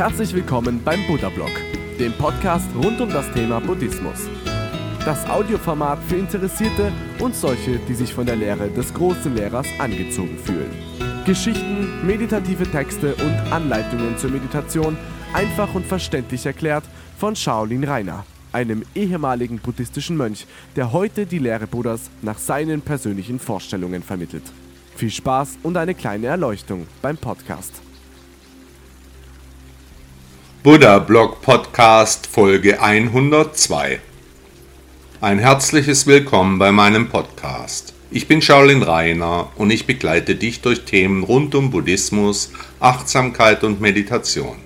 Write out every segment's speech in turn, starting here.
Herzlich willkommen beim Buddha Blog, dem Podcast rund um das Thema Buddhismus. Das Audioformat für Interessierte und solche, die sich von der Lehre des großen Lehrers angezogen fühlen. Geschichten, meditative Texte und Anleitungen zur Meditation einfach und verständlich erklärt von Shaolin Rainer, einem ehemaligen buddhistischen Mönch, der heute die Lehre Buddhas nach seinen persönlichen Vorstellungen vermittelt. Viel Spaß und eine kleine Erleuchtung beim Podcast. Buddha Blog Podcast Folge 102. Ein herzliches Willkommen bei meinem Podcast. Ich bin Shaolin Rainer und ich begleite dich durch Themen rund um Buddhismus, Achtsamkeit und Meditation.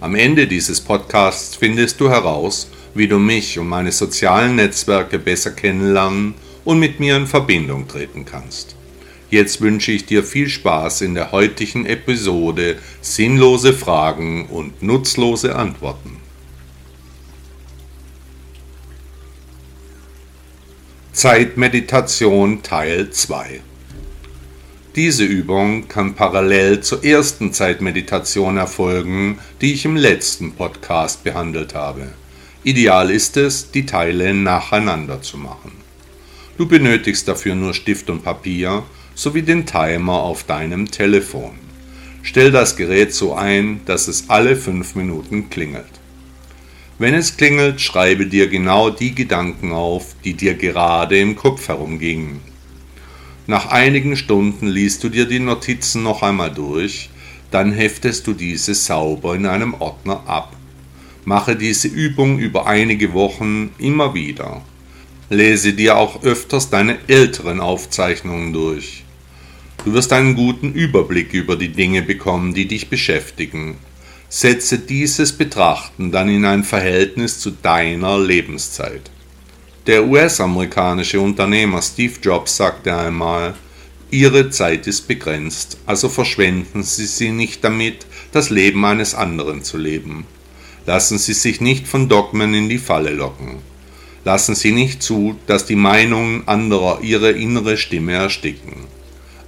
Am Ende dieses Podcasts findest du heraus, wie du mich und meine sozialen Netzwerke besser kennenlernen und mit mir in Verbindung treten kannst. Jetzt wünsche ich dir viel Spaß in der heutigen Episode Sinnlose Fragen und nutzlose Antworten. Zeitmeditation Teil 2 diese Übung kann parallel zur ersten Zeitmeditation erfolgen, die ich im letzten Podcast behandelt habe. Ideal ist es, die Teile nacheinander zu machen. Du benötigst dafür nur Stift und Papier sowie den Timer auf deinem Telefon. Stell das Gerät so ein, dass es alle fünf Minuten klingelt. Wenn es klingelt, schreibe dir genau die Gedanken auf, die dir gerade im Kopf herumgingen. Nach einigen Stunden liest du dir die Notizen noch einmal durch, dann heftest du diese sauber in einem Ordner ab. Mache diese Übung über einige Wochen immer wieder. Lese dir auch öfters deine älteren Aufzeichnungen durch. Du wirst einen guten Überblick über die Dinge bekommen, die dich beschäftigen. Setze dieses Betrachten dann in ein Verhältnis zu deiner Lebenszeit. Der US-amerikanische Unternehmer Steve Jobs sagte einmal, Ihre Zeit ist begrenzt, also verschwenden Sie sie nicht damit, das Leben eines anderen zu leben. Lassen Sie sich nicht von Dogmen in die Falle locken. Lassen Sie nicht zu, dass die Meinungen anderer Ihre innere Stimme ersticken.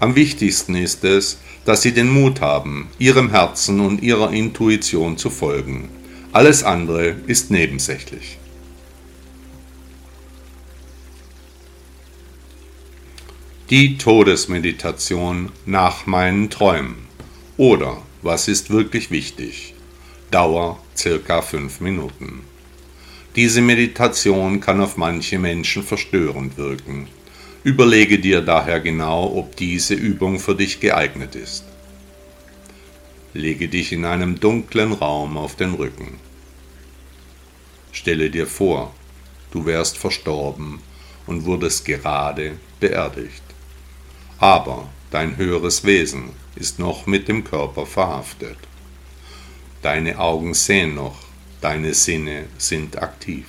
Am wichtigsten ist es, dass Sie den Mut haben, Ihrem Herzen und Ihrer Intuition zu folgen. Alles andere ist nebensächlich. Die Todesmeditation nach meinen Träumen. Oder was ist wirklich wichtig? Dauer circa 5 Minuten. Diese Meditation kann auf manche Menschen verstörend wirken. Überlege dir daher genau, ob diese Übung für dich geeignet ist. Lege dich in einem dunklen Raum auf den Rücken. Stelle dir vor, du wärst verstorben und wurdest gerade beerdigt aber dein höheres Wesen ist noch mit dem Körper verhaftet. Deine Augen sehen noch, deine Sinne sind aktiv.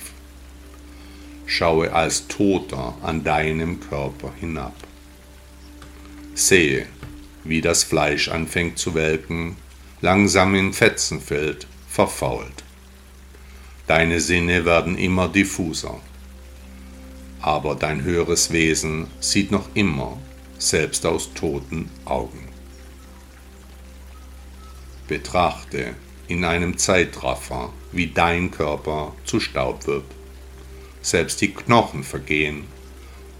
Schaue als Toter an deinem Körper hinab. Sehe, wie das Fleisch anfängt zu welken, langsam in Fetzen fällt, verfault. Deine Sinne werden immer diffuser, aber dein höheres Wesen sieht noch immer selbst aus toten Augen. Betrachte in einem Zeitraffer, wie dein Körper zu Staub wird. Selbst die Knochen vergehen,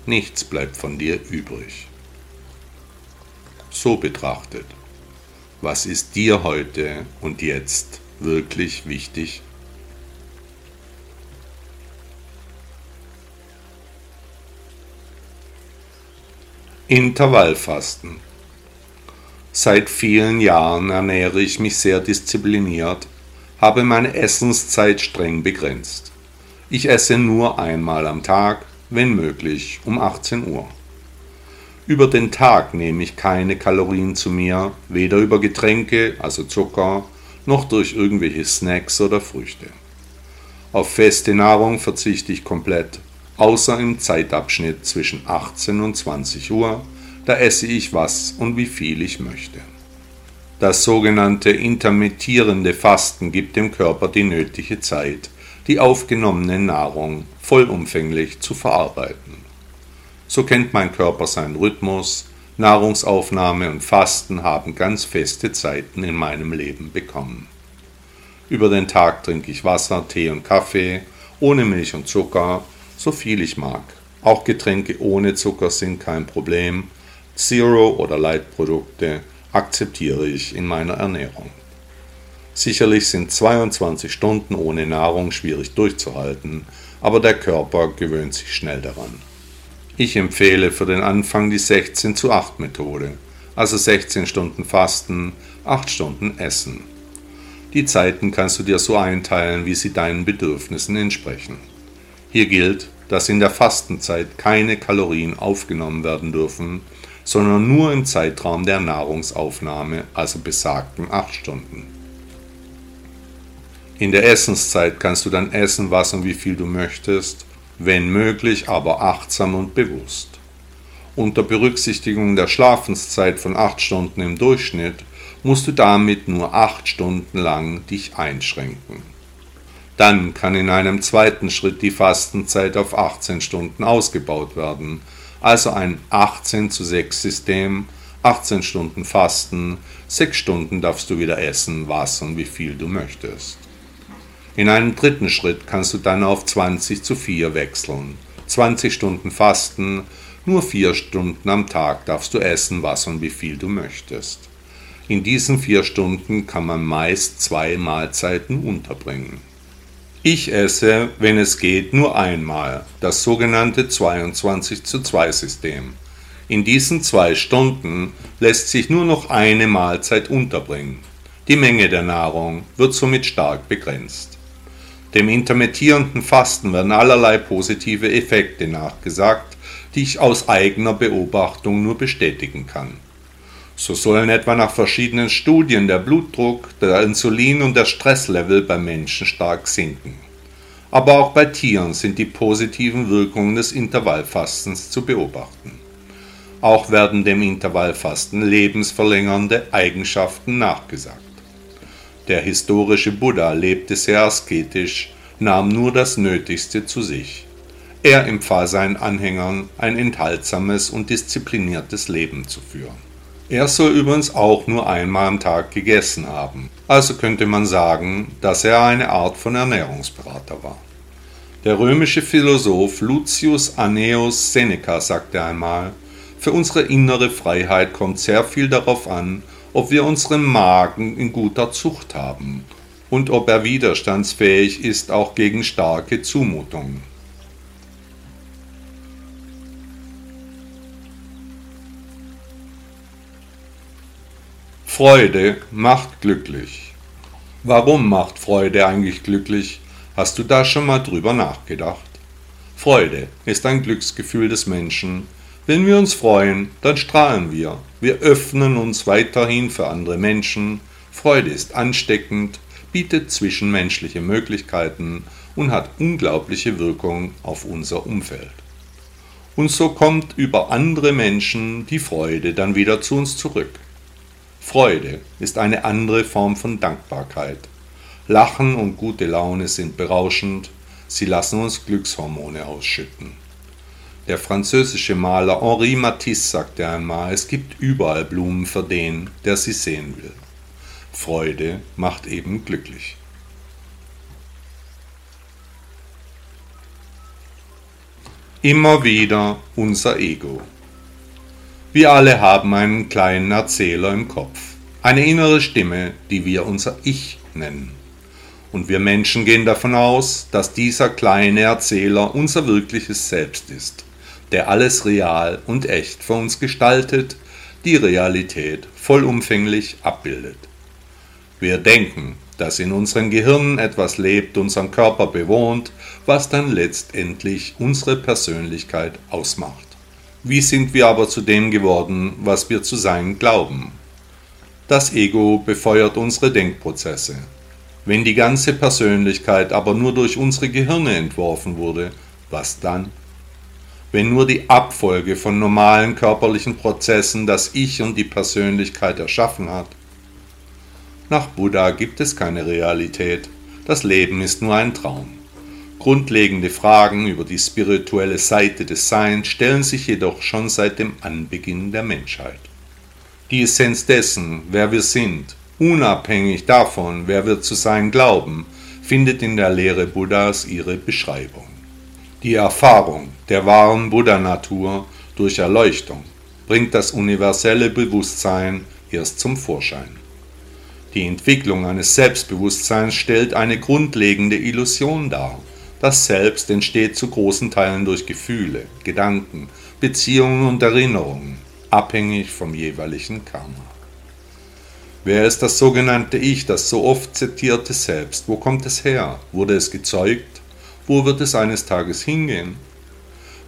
nichts bleibt von dir übrig. So betrachtet, was ist dir heute und jetzt wirklich wichtig? Intervallfasten. Seit vielen Jahren ernähre ich mich sehr diszipliniert, habe meine Essenszeit streng begrenzt. Ich esse nur einmal am Tag, wenn möglich um 18 Uhr. Über den Tag nehme ich keine Kalorien zu mir, weder über Getränke, also Zucker, noch durch irgendwelche Snacks oder Früchte. Auf feste Nahrung verzichte ich komplett außer im Zeitabschnitt zwischen 18 und 20 Uhr, da esse ich was und wie viel ich möchte. Das sogenannte intermittierende Fasten gibt dem Körper die nötige Zeit, die aufgenommene Nahrung vollumfänglich zu verarbeiten. So kennt mein Körper seinen Rhythmus, Nahrungsaufnahme und Fasten haben ganz feste Zeiten in meinem Leben bekommen. Über den Tag trinke ich Wasser, Tee und Kaffee, ohne Milch und Zucker, so viel ich mag. Auch Getränke ohne Zucker sind kein Problem. Zero- oder Light-Produkte akzeptiere ich in meiner Ernährung. Sicherlich sind 22 Stunden ohne Nahrung schwierig durchzuhalten, aber der Körper gewöhnt sich schnell daran. Ich empfehle für den Anfang die 16 zu 8 Methode, also 16 Stunden Fasten, 8 Stunden Essen. Die Zeiten kannst du dir so einteilen, wie sie deinen Bedürfnissen entsprechen. Hier gilt, dass in der Fastenzeit keine Kalorien aufgenommen werden dürfen, sondern nur im Zeitraum der Nahrungsaufnahme, also besagten 8 Stunden. In der Essenszeit kannst du dann essen, was und wie viel du möchtest, wenn möglich, aber achtsam und bewusst. Unter Berücksichtigung der Schlafenszeit von 8 Stunden im Durchschnitt musst du damit nur 8 Stunden lang dich einschränken. Dann kann in einem zweiten Schritt die Fastenzeit auf 18 Stunden ausgebaut werden, also ein 18 zu 6 System, 18 Stunden Fasten, 6 Stunden darfst du wieder essen, was und wie viel du möchtest. In einem dritten Schritt kannst du dann auf 20 zu 4 wechseln. 20 Stunden Fasten, nur 4 Stunden am Tag darfst du essen, was und wie viel du möchtest. In diesen 4 Stunden kann man meist zwei Mahlzeiten unterbringen. Ich esse, wenn es geht, nur einmal, das sogenannte 22 zu 2 System. In diesen zwei Stunden lässt sich nur noch eine Mahlzeit unterbringen. Die Menge der Nahrung wird somit stark begrenzt. Dem intermittierenden Fasten werden allerlei positive Effekte nachgesagt, die ich aus eigener Beobachtung nur bestätigen kann. So sollen etwa nach verschiedenen Studien der Blutdruck, der Insulin und der Stresslevel bei Menschen stark sinken. Aber auch bei Tieren sind die positiven Wirkungen des Intervallfastens zu beobachten. Auch werden dem Intervallfasten lebensverlängernde Eigenschaften nachgesagt. Der historische Buddha lebte sehr asketisch, nahm nur das Nötigste zu sich. Er empfahl seinen Anhängern, ein enthaltsames und diszipliniertes Leben zu führen. Er soll übrigens auch nur einmal am Tag gegessen haben, also könnte man sagen, dass er eine Art von Ernährungsberater war. Der römische Philosoph Lucius Annaeus Seneca sagte einmal, für unsere innere Freiheit kommt sehr viel darauf an, ob wir unseren Magen in guter Zucht haben und ob er widerstandsfähig ist auch gegen starke Zumutungen. Freude macht glücklich. Warum macht Freude eigentlich glücklich? Hast du da schon mal drüber nachgedacht? Freude ist ein Glücksgefühl des Menschen, wenn wir uns freuen, dann strahlen wir. Wir öffnen uns weiterhin für andere Menschen. Freude ist ansteckend, bietet zwischenmenschliche Möglichkeiten und hat unglaubliche Wirkung auf unser Umfeld. Und so kommt über andere Menschen die Freude dann wieder zu uns zurück. Freude ist eine andere Form von Dankbarkeit. Lachen und gute Laune sind berauschend, sie lassen uns Glückshormone ausschütten. Der französische Maler Henri Matisse sagte einmal, es gibt überall Blumen für den, der sie sehen will. Freude macht eben glücklich. Immer wieder unser Ego. Wir alle haben einen kleinen Erzähler im Kopf, eine innere Stimme, die wir unser Ich nennen. Und wir Menschen gehen davon aus, dass dieser kleine Erzähler unser wirkliches Selbst ist der alles real und echt für uns gestaltet, die Realität vollumfänglich abbildet. Wir denken, dass in unseren Gehirnen etwas lebt, unseren Körper bewohnt, was dann letztendlich unsere Persönlichkeit ausmacht. Wie sind wir aber zu dem geworden, was wir zu sein glauben? Das Ego befeuert unsere Denkprozesse. Wenn die ganze Persönlichkeit aber nur durch unsere Gehirne entworfen wurde, was dann? wenn nur die Abfolge von normalen körperlichen Prozessen das Ich und die Persönlichkeit erschaffen hat. Nach Buddha gibt es keine Realität, das Leben ist nur ein Traum. Grundlegende Fragen über die spirituelle Seite des Seins stellen sich jedoch schon seit dem Anbeginn der Menschheit. Die Essenz dessen, wer wir sind, unabhängig davon, wer wir zu sein glauben, findet in der Lehre Buddhas ihre Beschreibung. Die Erfahrung der wahren Buddha-Natur durch Erleuchtung bringt das universelle Bewusstsein erst zum Vorschein. Die Entwicklung eines Selbstbewusstseins stellt eine grundlegende Illusion dar. Das Selbst entsteht zu großen Teilen durch Gefühle, Gedanken, Beziehungen und Erinnerungen, abhängig vom jeweiligen Karma. Wer ist das sogenannte Ich, das so oft zitierte Selbst? Wo kommt es her? Wurde es gezeugt? Wo wird es eines Tages hingehen?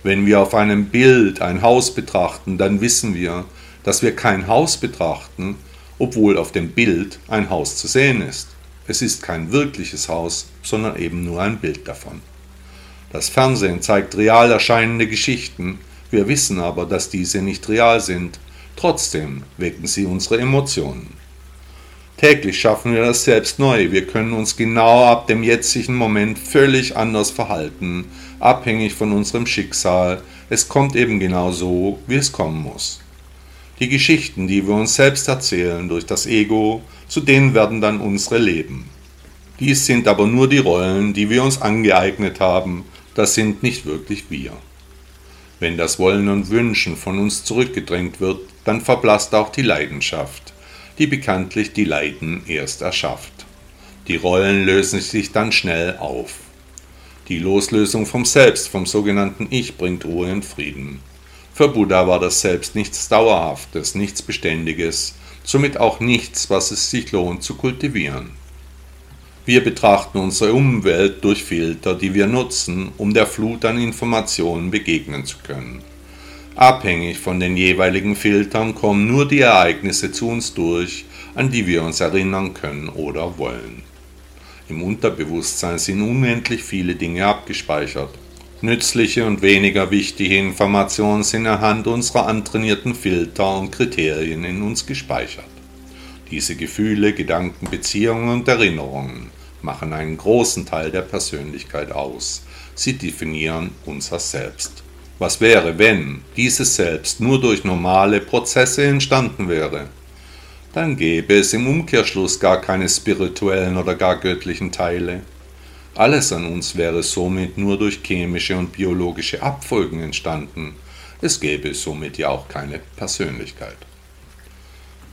Wenn wir auf einem Bild ein Haus betrachten, dann wissen wir, dass wir kein Haus betrachten, obwohl auf dem Bild ein Haus zu sehen ist. Es ist kein wirkliches Haus, sondern eben nur ein Bild davon. Das Fernsehen zeigt real erscheinende Geschichten, wir wissen aber, dass diese nicht real sind, trotzdem wecken sie unsere Emotionen. Täglich schaffen wir das selbst neu. Wir können uns genau ab dem jetzigen Moment völlig anders verhalten, abhängig von unserem Schicksal. Es kommt eben genau so, wie es kommen muss. Die Geschichten, die wir uns selbst erzählen durch das Ego, zu denen werden dann unsere Leben. Dies sind aber nur die Rollen, die wir uns angeeignet haben, das sind nicht wirklich wir. Wenn das Wollen und Wünschen von uns zurückgedrängt wird, dann verblasst auch die Leidenschaft die bekanntlich die Leiden erst erschafft. Die Rollen lösen sich dann schnell auf. Die Loslösung vom Selbst, vom sogenannten Ich, bringt Ruhe und Frieden. Für Buddha war das Selbst nichts Dauerhaftes, nichts Beständiges, somit auch nichts, was es sich lohnt zu kultivieren. Wir betrachten unsere Umwelt durch Filter, die wir nutzen, um der Flut an Informationen begegnen zu können. Abhängig von den jeweiligen Filtern kommen nur die Ereignisse zu uns durch, an die wir uns erinnern können oder wollen. Im Unterbewusstsein sind unendlich viele Dinge abgespeichert. Nützliche und weniger wichtige Informationen sind anhand unserer antrainierten Filter und Kriterien in uns gespeichert. Diese Gefühle, Gedanken, Beziehungen und Erinnerungen machen einen großen Teil der Persönlichkeit aus. Sie definieren unser Selbst. Was wäre, wenn dieses Selbst nur durch normale Prozesse entstanden wäre? Dann gäbe es im Umkehrschluss gar keine spirituellen oder gar göttlichen Teile. Alles an uns wäre somit nur durch chemische und biologische Abfolgen entstanden. Es gäbe somit ja auch keine Persönlichkeit.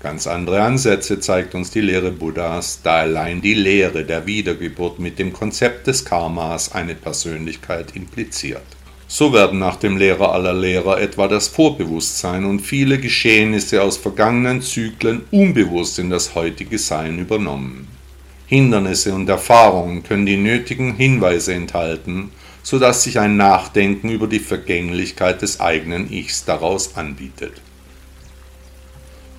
Ganz andere Ansätze zeigt uns die Lehre Buddhas, da allein die Lehre der Wiedergeburt mit dem Konzept des Karmas eine Persönlichkeit impliziert. So werden nach dem Lehrer aller Lehrer etwa das Vorbewusstsein und viele Geschehnisse aus vergangenen Zyklen unbewusst in das heutige Sein übernommen. Hindernisse und Erfahrungen können die nötigen Hinweise enthalten, so dass sich ein Nachdenken über die Vergänglichkeit des eigenen Ichs daraus anbietet.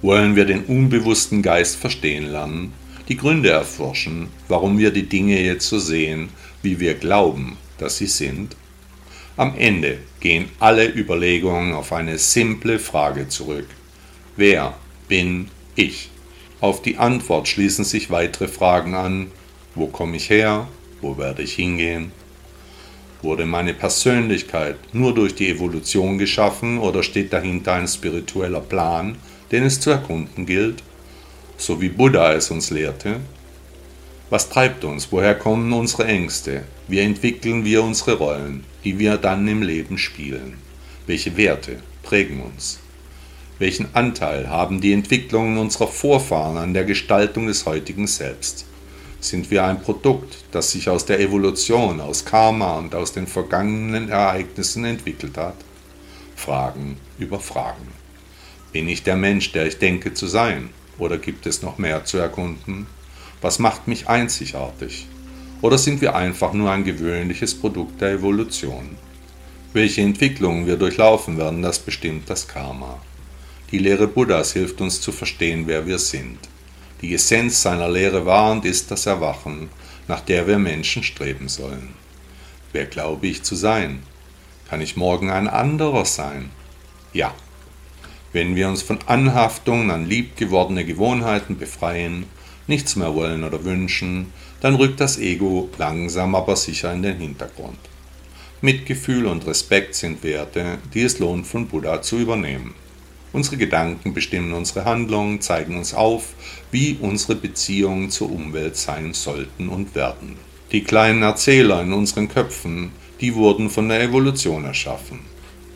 Wollen wir den unbewussten Geist verstehen lernen, die Gründe erforschen, warum wir die Dinge jetzt so sehen, wie wir glauben, dass sie sind? Am Ende gehen alle Überlegungen auf eine simple Frage zurück. Wer bin ich? Auf die Antwort schließen sich weitere Fragen an. Wo komme ich her? Wo werde ich hingehen? Wurde meine Persönlichkeit nur durch die Evolution geschaffen oder steht dahinter ein spiritueller Plan, den es zu erkunden gilt? So wie Buddha es uns lehrte, was treibt uns? Woher kommen unsere Ängste? Wie entwickeln wir unsere Rollen, die wir dann im Leben spielen? Welche Werte prägen uns? Welchen Anteil haben die Entwicklungen unserer Vorfahren an der Gestaltung des heutigen Selbst? Sind wir ein Produkt, das sich aus der Evolution, aus Karma und aus den vergangenen Ereignissen entwickelt hat? Fragen über Fragen. Bin ich der Mensch, der ich denke zu sein? Oder gibt es noch mehr zu erkunden? Was macht mich einzigartig? Oder sind wir einfach nur ein gewöhnliches Produkt der Evolution? Welche Entwicklungen wir durchlaufen werden, das bestimmt das Karma. Die Lehre Buddhas hilft uns zu verstehen, wer wir sind. Die Essenz seiner Lehre war und ist das Erwachen, nach der wir Menschen streben sollen. Wer glaube ich zu sein? Kann ich morgen ein anderer sein? Ja. Wenn wir uns von Anhaftungen an liebgewordene Gewohnheiten befreien, nichts mehr wollen oder wünschen, dann rückt das Ego langsam aber sicher in den Hintergrund. Mitgefühl und Respekt sind Werte, die es lohnt von Buddha zu übernehmen. Unsere Gedanken bestimmen unsere Handlungen, zeigen uns auf, wie unsere Beziehungen zur Umwelt sein sollten und werden. Die kleinen Erzähler in unseren Köpfen, die wurden von der Evolution erschaffen.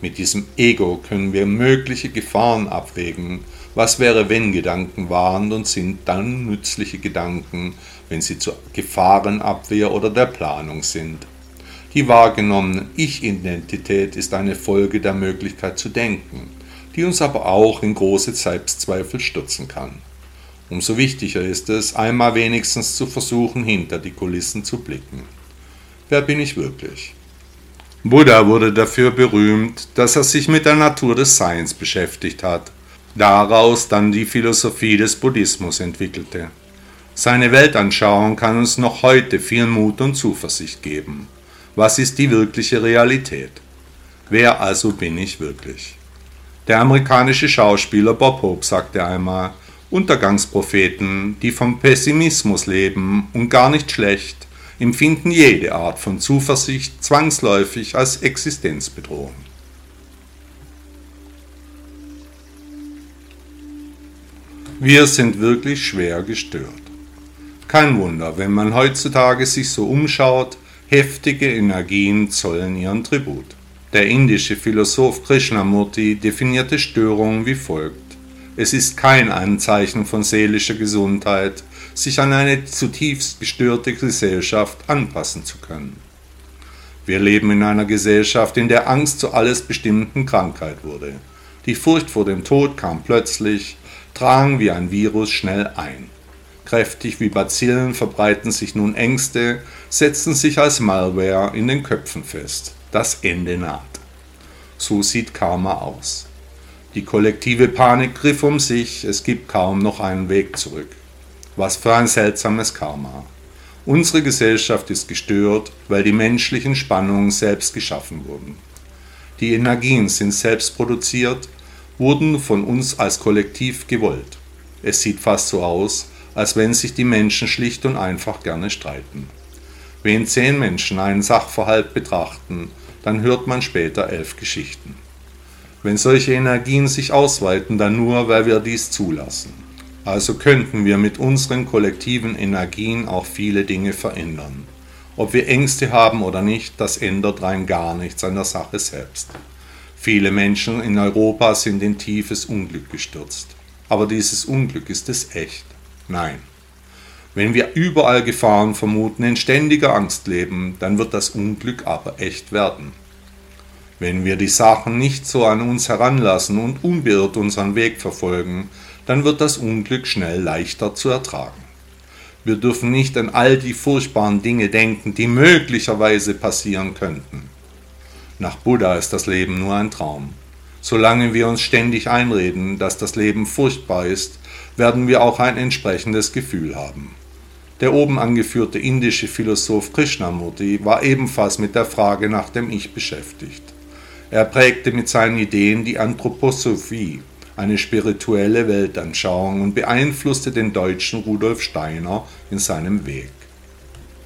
Mit diesem Ego können wir mögliche Gefahren abwägen. Was wäre, wenn Gedanken waren und sind dann nützliche Gedanken, wenn sie zur Gefahrenabwehr oder der Planung sind? Die wahrgenommene Ich-Identität ist eine Folge der Möglichkeit zu denken, die uns aber auch in große Selbstzweifel stürzen kann. Umso wichtiger ist es, einmal wenigstens zu versuchen, hinter die Kulissen zu blicken. Wer bin ich wirklich? Buddha wurde dafür berühmt, dass er sich mit der Natur des Seins beschäftigt hat, daraus dann die Philosophie des Buddhismus entwickelte. Seine Weltanschauung kann uns noch heute viel Mut und Zuversicht geben. Was ist die wirkliche Realität? Wer also bin ich wirklich? Der amerikanische Schauspieler Bob Hope sagte einmal, Untergangspropheten, die vom Pessimismus leben und gar nicht schlecht, empfinden jede Art von Zuversicht zwangsläufig als Existenzbedrohung. Wir sind wirklich schwer gestört. Kein Wunder, wenn man heutzutage sich so umschaut, Heftige Energien zollen ihren Tribut. Der indische Philosoph Krishnamurti definierte Störungen wie folgt. Es ist kein Anzeichen von seelischer Gesundheit, sich an eine zutiefst gestörte Gesellschaft anpassen zu können. Wir leben in einer Gesellschaft, in der Angst zu alles bestimmten Krankheit wurde. Die Furcht vor dem Tod kam plötzlich, tragen wie ein Virus schnell ein. Kräftig wie Bazillen verbreiten sich nun Ängste, setzen sich als Malware in den Köpfen fest. Das Ende naht. So sieht Karma aus. Die kollektive Panik griff um sich, es gibt kaum noch einen Weg zurück. Was für ein seltsames Karma. Unsere Gesellschaft ist gestört, weil die menschlichen Spannungen selbst geschaffen wurden. Die Energien sind selbst produziert, wurden von uns als Kollektiv gewollt. Es sieht fast so aus, als wenn sich die Menschen schlicht und einfach gerne streiten. Wenn zehn Menschen einen Sachverhalt betrachten, dann hört man später elf Geschichten. Wenn solche Energien sich ausweiten, dann nur, weil wir dies zulassen. Also könnten wir mit unseren kollektiven Energien auch viele Dinge verändern. Ob wir Ängste haben oder nicht, das ändert rein gar nichts an der Sache selbst. Viele Menschen in Europa sind in tiefes Unglück gestürzt. Aber dieses Unglück ist es echt. Nein. Wenn wir überall Gefahren vermuten, in ständiger Angst leben, dann wird das Unglück aber echt werden. Wenn wir die Sachen nicht so an uns heranlassen und unbeirrt unseren Weg verfolgen, dann wird das Unglück schnell leichter zu ertragen. Wir dürfen nicht an all die furchtbaren Dinge denken, die möglicherweise passieren könnten. Nach Buddha ist das Leben nur ein Traum. Solange wir uns ständig einreden, dass das Leben furchtbar ist, werden wir auch ein entsprechendes Gefühl haben. Der oben angeführte indische Philosoph Krishnamurti war ebenfalls mit der Frage nach dem Ich beschäftigt. Er prägte mit seinen Ideen die Anthroposophie, eine spirituelle Weltanschauung und beeinflusste den deutschen Rudolf Steiner in seinem Weg.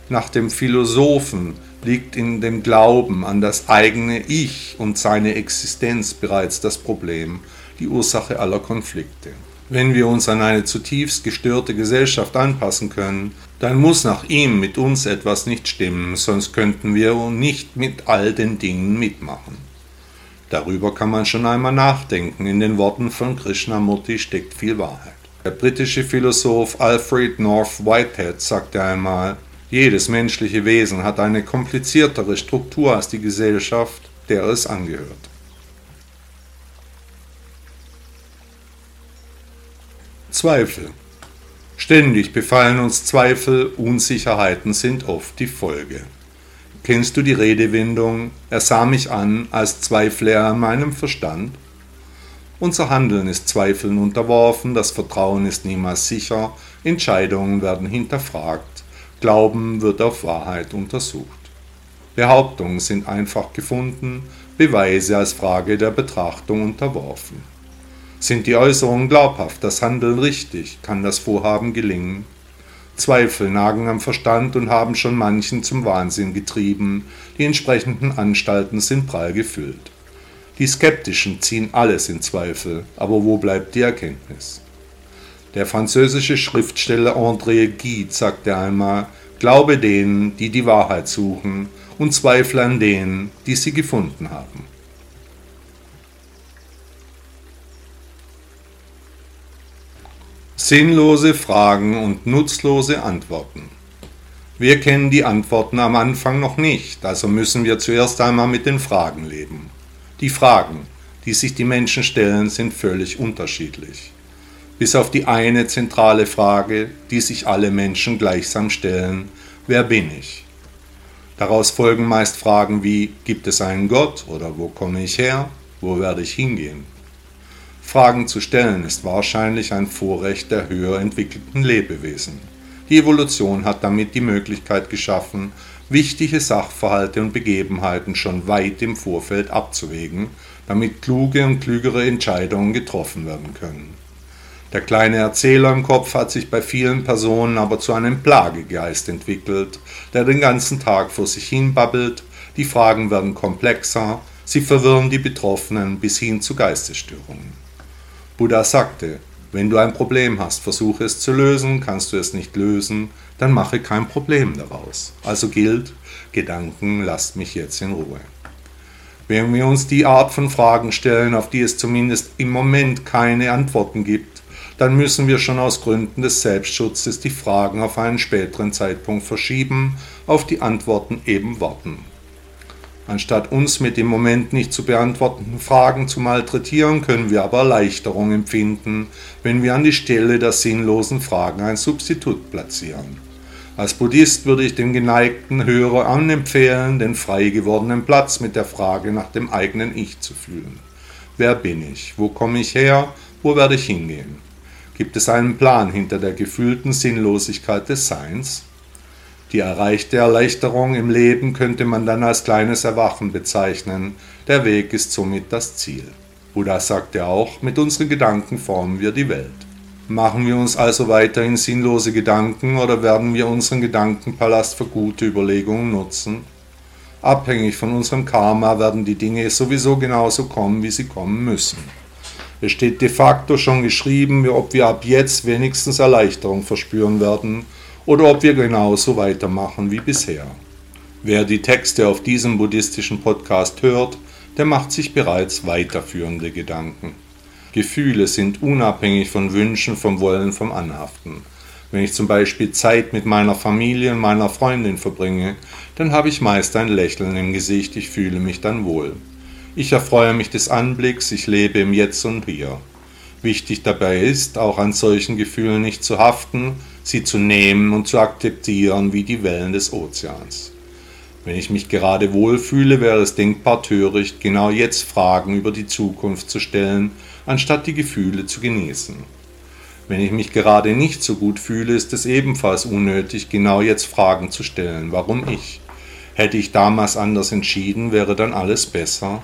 Nach dem Philosophen liegt in dem Glauben an das eigene Ich und seine Existenz bereits das Problem, die Ursache aller Konflikte. Wenn wir uns an eine zutiefst gestörte Gesellschaft anpassen können, dann muss nach ihm mit uns etwas nicht stimmen, sonst könnten wir nicht mit all den Dingen mitmachen. Darüber kann man schon einmal nachdenken, in den Worten von Krishnamurti steckt viel Wahrheit. Der britische Philosoph Alfred North Whitehead sagte einmal, jedes menschliche Wesen hat eine kompliziertere Struktur als die Gesellschaft, der es angehört. Zweifel. Ständig befallen uns Zweifel, Unsicherheiten sind oft die Folge. Kennst du die Redewendung, er sah mich an, als zweifle er an meinem Verstand? Unser Handeln ist Zweifeln unterworfen, das Vertrauen ist niemals sicher, Entscheidungen werden hinterfragt, Glauben wird auf Wahrheit untersucht. Behauptungen sind einfach gefunden, Beweise als Frage der Betrachtung unterworfen. Sind die Äußerungen glaubhaft, das Handeln richtig, kann das Vorhaben gelingen? Zweifel nagen am Verstand und haben schon manchen zum Wahnsinn getrieben, die entsprechenden Anstalten sind prall gefüllt. Die Skeptischen ziehen alles in Zweifel, aber wo bleibt die Erkenntnis? Der französische Schriftsteller André Gide sagte einmal, Glaube denen, die die Wahrheit suchen, und zweifle an denen, die sie gefunden haben. Sinnlose Fragen und nutzlose Antworten. Wir kennen die Antworten am Anfang noch nicht, also müssen wir zuerst einmal mit den Fragen leben. Die Fragen, die sich die Menschen stellen, sind völlig unterschiedlich. Bis auf die eine zentrale Frage, die sich alle Menschen gleichsam stellen, wer bin ich? Daraus folgen meist Fragen wie, gibt es einen Gott oder wo komme ich her? Wo werde ich hingehen? Fragen zu stellen ist wahrscheinlich ein Vorrecht der höher entwickelten Lebewesen. Die Evolution hat damit die Möglichkeit geschaffen, wichtige Sachverhalte und Begebenheiten schon weit im Vorfeld abzuwägen, damit kluge und klügere Entscheidungen getroffen werden können. Der kleine Erzähler im Kopf hat sich bei vielen Personen aber zu einem Plagegeist entwickelt, der den ganzen Tag vor sich hin babbelt, die Fragen werden komplexer, sie verwirren die Betroffenen bis hin zu Geistesstörungen. Buddha sagte, wenn du ein Problem hast, versuche es zu lösen, kannst du es nicht lösen, dann mache kein Problem daraus. Also gilt, Gedanken, lasst mich jetzt in Ruhe. Wenn wir uns die Art von Fragen stellen, auf die es zumindest im Moment keine Antworten gibt, dann müssen wir schon aus Gründen des Selbstschutzes die Fragen auf einen späteren Zeitpunkt verschieben, auf die Antworten eben warten. Anstatt uns mit im Moment nicht zu beantwortenden Fragen zu malträtieren, können wir aber Erleichterung empfinden, wenn wir an die Stelle der sinnlosen Fragen ein Substitut platzieren. Als Buddhist würde ich dem geneigten Hörer anempfehlen, den frei gewordenen Platz mit der Frage nach dem eigenen Ich zu fühlen. Wer bin ich? Wo komme ich her? Wo werde ich hingehen? Gibt es einen Plan hinter der gefühlten Sinnlosigkeit des Seins? Die erreichte Erleichterung im Leben könnte man dann als kleines Erwachen bezeichnen. Der Weg ist somit das Ziel. Buddha sagte auch, mit unseren Gedanken formen wir die Welt. Machen wir uns also weiterhin sinnlose Gedanken oder werden wir unseren Gedankenpalast für gute Überlegungen nutzen? Abhängig von unserem Karma werden die Dinge sowieso genauso kommen, wie sie kommen müssen. Es steht de facto schon geschrieben, ob wir ab jetzt wenigstens Erleichterung verspüren werden oder ob wir genauso weitermachen wie bisher. Wer die Texte auf diesem buddhistischen Podcast hört, der macht sich bereits weiterführende Gedanken. Gefühle sind unabhängig von Wünschen, vom Wollen, vom Anhaften. Wenn ich zum Beispiel Zeit mit meiner Familie und meiner Freundin verbringe, dann habe ich meist ein Lächeln im Gesicht, ich fühle mich dann wohl. Ich erfreue mich des Anblicks, ich lebe im Jetzt und Hier. Wichtig dabei ist, auch an solchen Gefühlen nicht zu haften, sie zu nehmen und zu akzeptieren wie die Wellen des Ozeans. Wenn ich mich gerade wohlfühle, wäre es denkbar töricht, genau jetzt Fragen über die Zukunft zu stellen, anstatt die Gefühle zu genießen. Wenn ich mich gerade nicht so gut fühle, ist es ebenfalls unnötig, genau jetzt Fragen zu stellen. Warum ich? Hätte ich damals anders entschieden, wäre dann alles besser?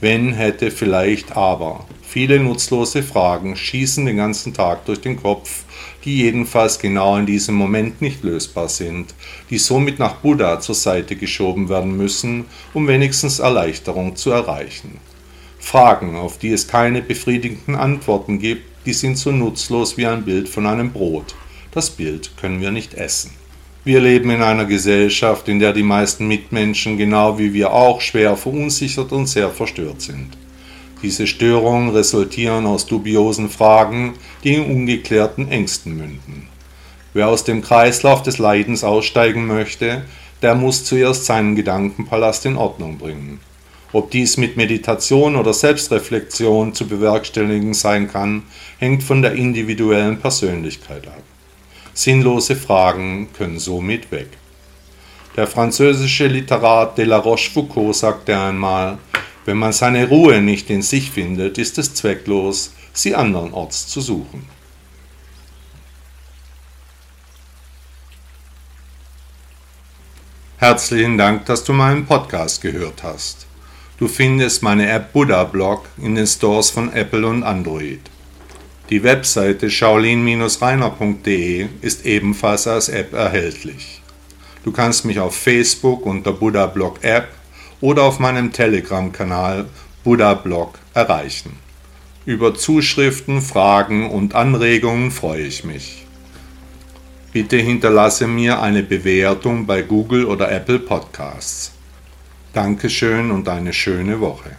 Wenn, hätte, vielleicht, aber. Viele nutzlose Fragen schießen den ganzen Tag durch den Kopf, die jedenfalls genau in diesem Moment nicht lösbar sind, die somit nach Buddha zur Seite geschoben werden müssen, um wenigstens Erleichterung zu erreichen. Fragen, auf die es keine befriedigenden Antworten gibt, die sind so nutzlos wie ein Bild von einem Brot. Das Bild können wir nicht essen. Wir leben in einer Gesellschaft, in der die meisten Mitmenschen genau wie wir auch schwer verunsichert und sehr verstört sind. Diese Störungen resultieren aus dubiosen Fragen, die in ungeklärten Ängsten münden. Wer aus dem Kreislauf des Leidens aussteigen möchte, der muss zuerst seinen Gedankenpalast in Ordnung bringen. Ob dies mit Meditation oder Selbstreflexion zu bewerkstelligen sein kann, hängt von der individuellen Persönlichkeit ab. Sinnlose Fragen können somit weg. Der französische Literat de la Rochefoucauld sagte einmal, wenn man seine Ruhe nicht in sich findet, ist es zwecklos, sie andernorts zu suchen. Herzlichen Dank, dass du meinen Podcast gehört hast. Du findest meine App Buddha Blog in den Stores von Apple und Android. Die Webseite shaolin-reiner.de ist ebenfalls als App erhältlich. Du kannst mich auf Facebook unter Buddha Blog App oder auf meinem Telegram-Kanal buddha-blog erreichen. Über Zuschriften, Fragen und Anregungen freue ich mich. Bitte hinterlasse mir eine Bewertung bei Google oder Apple Podcasts. Dankeschön und eine schöne Woche.